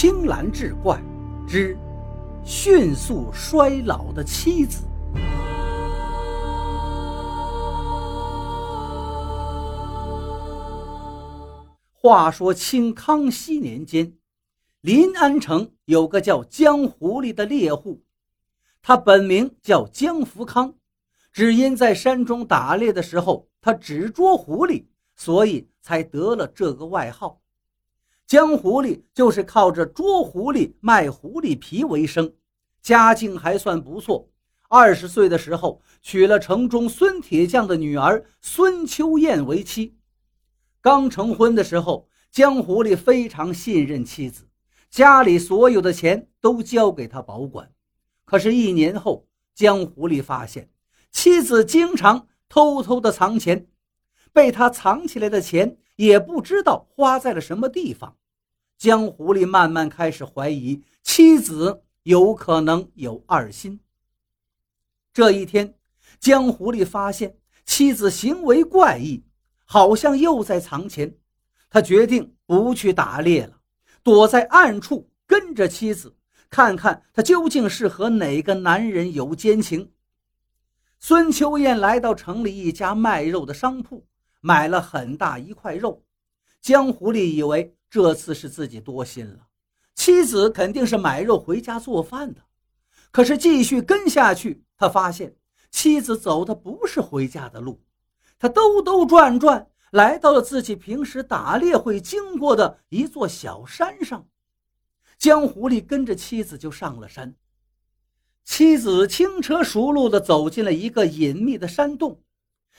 青蓝志怪之迅速衰老的妻子。话说清康熙年间，临安城有个叫江狐狸的猎户，他本名叫江福康，只因在山中打猎的时候，他只捉狐狸，所以才得了这个外号。江狐狸就是靠着捉狐狸、卖狐狸皮为生，家境还算不错。二十岁的时候，娶了城中孙铁匠的女儿孙秋燕为妻。刚成婚的时候，江狐狸非常信任妻子，家里所有的钱都交给他保管。可是，一年后，江狐狸发现妻子经常偷偷的藏钱，被他藏起来的钱也不知道花在了什么地方。江狐狸慢慢开始怀疑妻子有可能有二心。这一天，江狐狸发现妻子行为怪异。好像又在藏钱，他决定不去打猎了，躲在暗处跟着妻子，看看他究竟是和哪个男人有奸情。孙秋燕来到城里一家卖肉的商铺，买了很大一块肉。江狐狸以为这次是自己多心了，妻子肯定是买肉回家做饭的。可是继续跟下去，他发现妻子走的不是回家的路。他兜兜转转，来到了自己平时打猎会经过的一座小山上。江狐狸跟着妻子就上了山。妻子轻车熟路地走进了一个隐秘的山洞。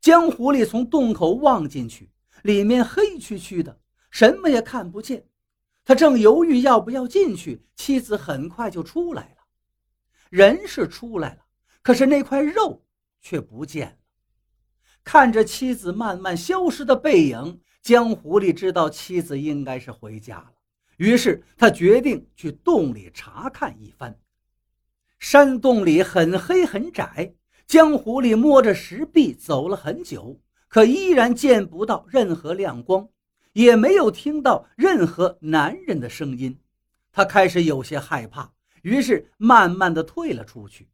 江狐狸从洞口望进去，里面黑黢黢的，什么也看不见。他正犹豫要不要进去，妻子很快就出来了。人是出来了，可是那块肉却不见了。看着妻子慢慢消失的背影，江狐狸知道妻子应该是回家了。于是他决定去洞里查看一番。山洞里很黑很窄，江狐狸摸着石壁走了很久，可依然见不到任何亮光，也没有听到任何男人的声音。他开始有些害怕，于是慢慢的退了出去。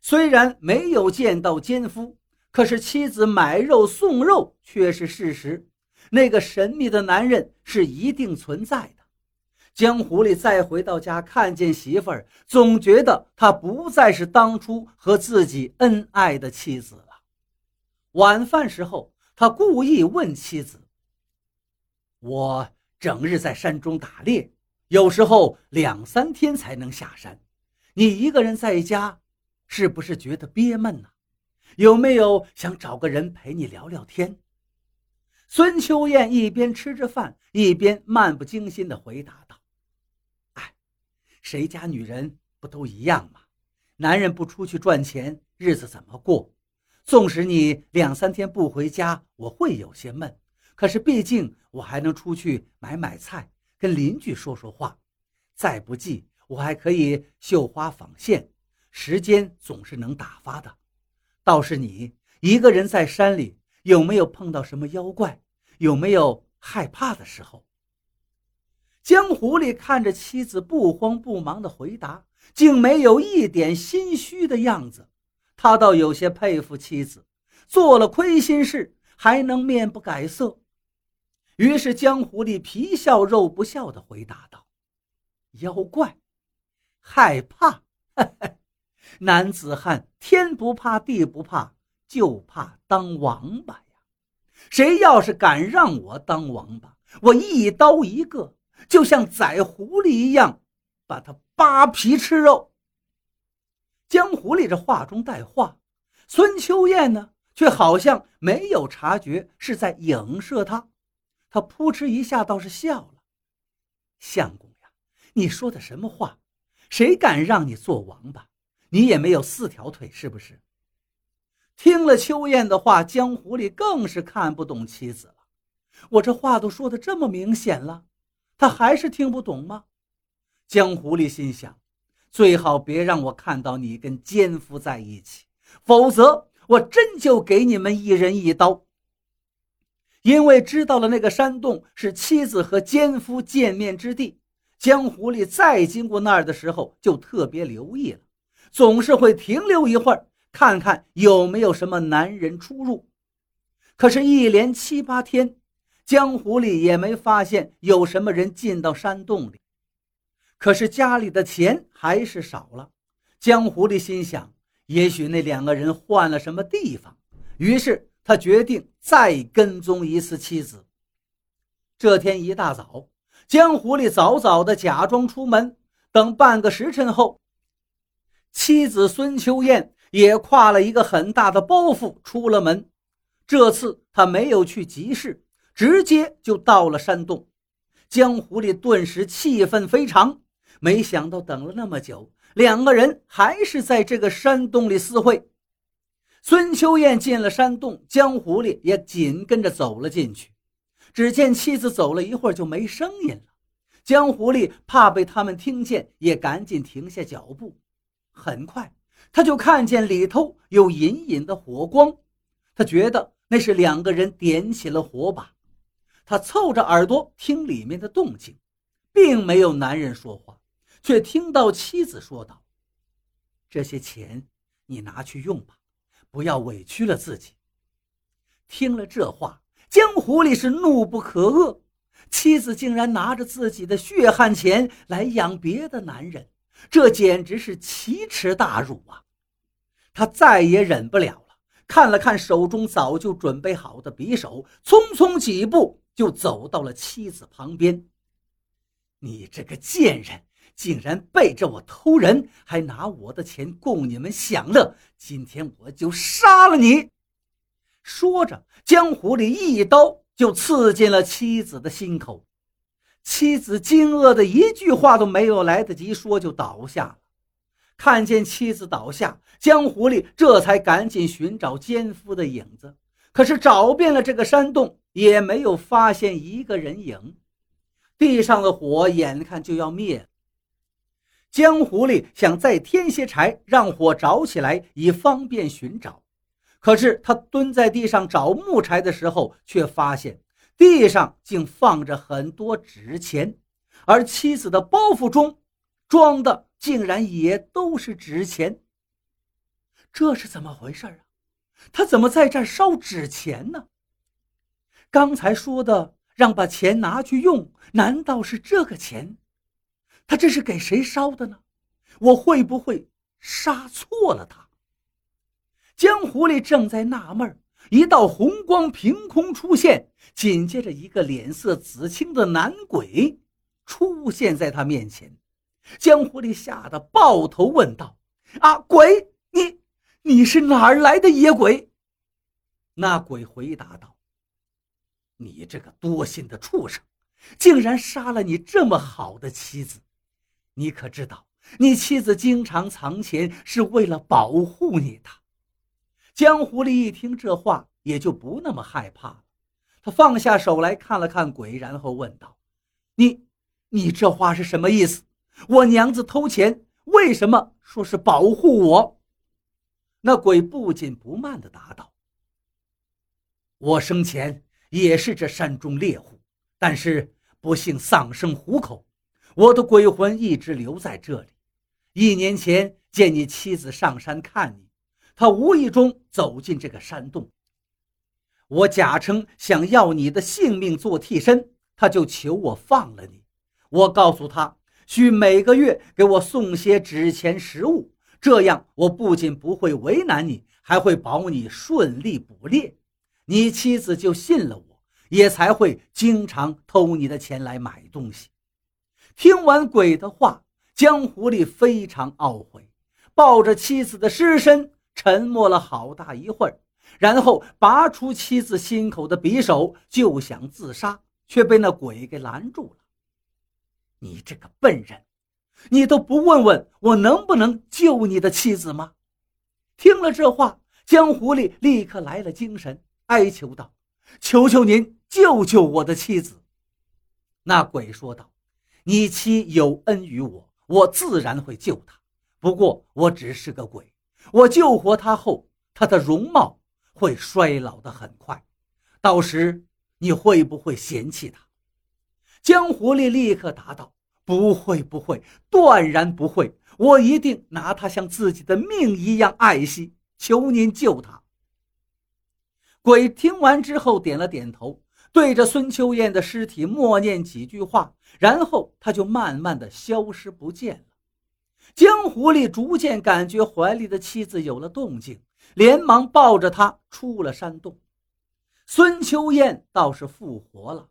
虽然没有见到奸夫。可是妻子买肉送肉却是事实，那个神秘的男人是一定存在的。江狐狸再回到家，看见媳妇儿，总觉得她不再是当初和自己恩爱的妻子了。晚饭时候，他故意问妻子：“我整日在山中打猎，有时候两三天才能下山，你一个人在家，是不是觉得憋闷呢？”有没有想找个人陪你聊聊天？孙秋燕一边吃着饭，一边漫不经心地回答道：“，谁家女人不都一样吗？男人不出去赚钱，日子怎么过？纵使你两三天不回家，我会有些闷。可是毕竟我还能出去买买菜，跟邻居说说话。再不济，我还可以绣花纺线，时间总是能打发的。”倒是你一个人在山里，有没有碰到什么妖怪？有没有害怕的时候？江狐狸看着妻子不慌不忙的回答，竟没有一点心虚的样子。他倒有些佩服妻子，做了亏心事还能面不改色。于是江狐狸皮笑肉不笑的回答道：“妖怪，害怕。”男子汉天不怕地不怕，就怕当王八呀！谁要是敢让我当王八，我一刀一个，就像宰狐狸一样，把他扒皮吃肉。江狐狸这话中带话，孙秋燕呢，却好像没有察觉是在影射他。他扑哧一下，倒是笑了：“相公呀，你说的什么话？谁敢让你做王八？”你也没有四条腿，是不是？听了秋燕的话，江狐狸更是看不懂妻子了。我这话都说的这么明显了，他还是听不懂吗？江狐狸心想：最好别让我看到你跟奸夫在一起，否则我真就给你们一人一刀。因为知道了那个山洞是妻子和奸夫见面之地，江狐狸再经过那儿的时候，就特别留意了，总是会停留一会儿，看看有没有什么男人出入。可是，一连七八天，江狐狸也没发现有什么人进到山洞里。可是家里的钱还是少了，江狐狸心想，也许那两个人换了什么地方。于是他决定再跟踪一次妻子。这天一大早，江狐狸早早的假装出门，等半个时辰后，妻子孙秋燕也挎了一个很大的包袱出了门。这次他没有去集市，直接就到了山洞。江狐狸顿时气愤非常，没想到等了那么久，两个人还是在这个山洞里私会。孙秋燕进了山洞，江狐狸也紧跟着走了进去。只见妻子走了一会儿就没声音了，江狐狸怕被他们听见，也赶紧停下脚步。很快，他就看见里头有隐隐的火光，他觉得那是两个人点起了火把。他凑着耳朵听里面的动静，并没有男人说话，却听到妻子说道：“这些钱你拿去用吧。”不要委屈了自己。听了这话，江狐狸是怒不可遏。妻子竟然拿着自己的血汗钱来养别的男人，这简直是奇耻大辱啊！他再也忍不了了，看了看手中早就准备好的匕首，匆匆几步就走到了妻子旁边。你这个贱人！竟然背着我偷人，还拿我的钱供你们享乐！今天我就杀了你！说着，江湖里一刀就刺进了妻子的心口。妻子惊愕的一句话都没有来得及说，就倒下了。看见妻子倒下，江狐狸这才赶紧寻找奸夫的影子，可是找遍了这个山洞，也没有发现一个人影。地上的火眼看就要灭了。江狐狸想再添些柴，让火着起来，以方便寻找。可是他蹲在地上找木柴的时候，却发现地上竟放着很多纸钱，而妻子的包袱中装的竟然也都是纸钱。这是怎么回事啊？他怎么在这儿烧纸钱呢？刚才说的让把钱拿去用，难道是这个钱？他这是给谁烧的呢？我会不会杀错了他？江狐狸正在纳闷，一道红光凭空出现，紧接着一个脸色紫青的男鬼出现在他面前。江狐狸吓得抱头问道：“啊，鬼，你你是哪儿来的野鬼？”那鬼回答道：“你这个多心的畜生，竟然杀了你这么好的妻子！”你可知道，你妻子经常藏钱是为了保护你的。江狐狸一听这话，也就不那么害怕了。他放下手来看了看鬼，然后问道：“你，你这话是什么意思？我娘子偷钱，为什么说是保护我？”那鬼不紧不慢地答道：“我生前也是这山中猎户，但是不幸丧生虎口。”我的鬼魂一直留在这里。一年前见你妻子上山看你，他无意中走进这个山洞。我假称想要你的性命做替身，他就求我放了你。我告诉他，需每个月给我送些纸钱食物，这样我不仅不会为难你，还会保你顺利捕猎。你妻子就信了我，也才会经常偷你的钱来买东西。听完鬼的话，江狐狸非常懊悔，抱着妻子的尸身沉默了好大一会儿，然后拔出妻子心口的匕首就想自杀，却被那鬼给拦住了。你这个笨人，你都不问问我能不能救你的妻子吗？听了这话，江狐狸立刻来了精神，哀求道：“求求您救救我的妻子。”那鬼说道。你妻有恩于我，我自然会救她。不过我只是个鬼，我救活她后，她的容貌会衰老的很快，到时你会不会嫌弃她？江狐狸立刻答道：“不会，不会，断然不会！我一定拿他像自己的命一样爱惜。求您救他！鬼听完之后点了点头，对着孙秋燕的尸体默念几句话，然后他就慢慢的消失不见了。江狐狸逐渐感觉怀里的妻子有了动静，连忙抱着她出了山洞。孙秋燕倒是复活了，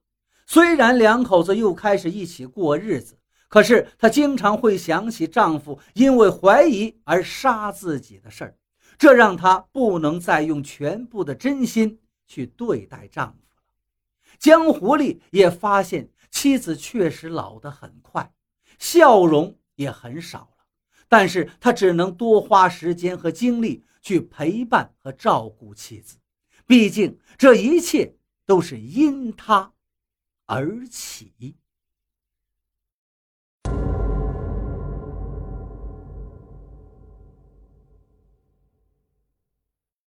虽然两口子又开始一起过日子，可是她经常会想起丈夫因为怀疑而杀自己的事儿，这让她不能再用全部的真心去对待丈夫了。江狐狸也发现妻子确实老得很快，笑容也很少了，但是他只能多花时间和精力去陪伴和照顾妻子。毕竟，这一切都是因他而起。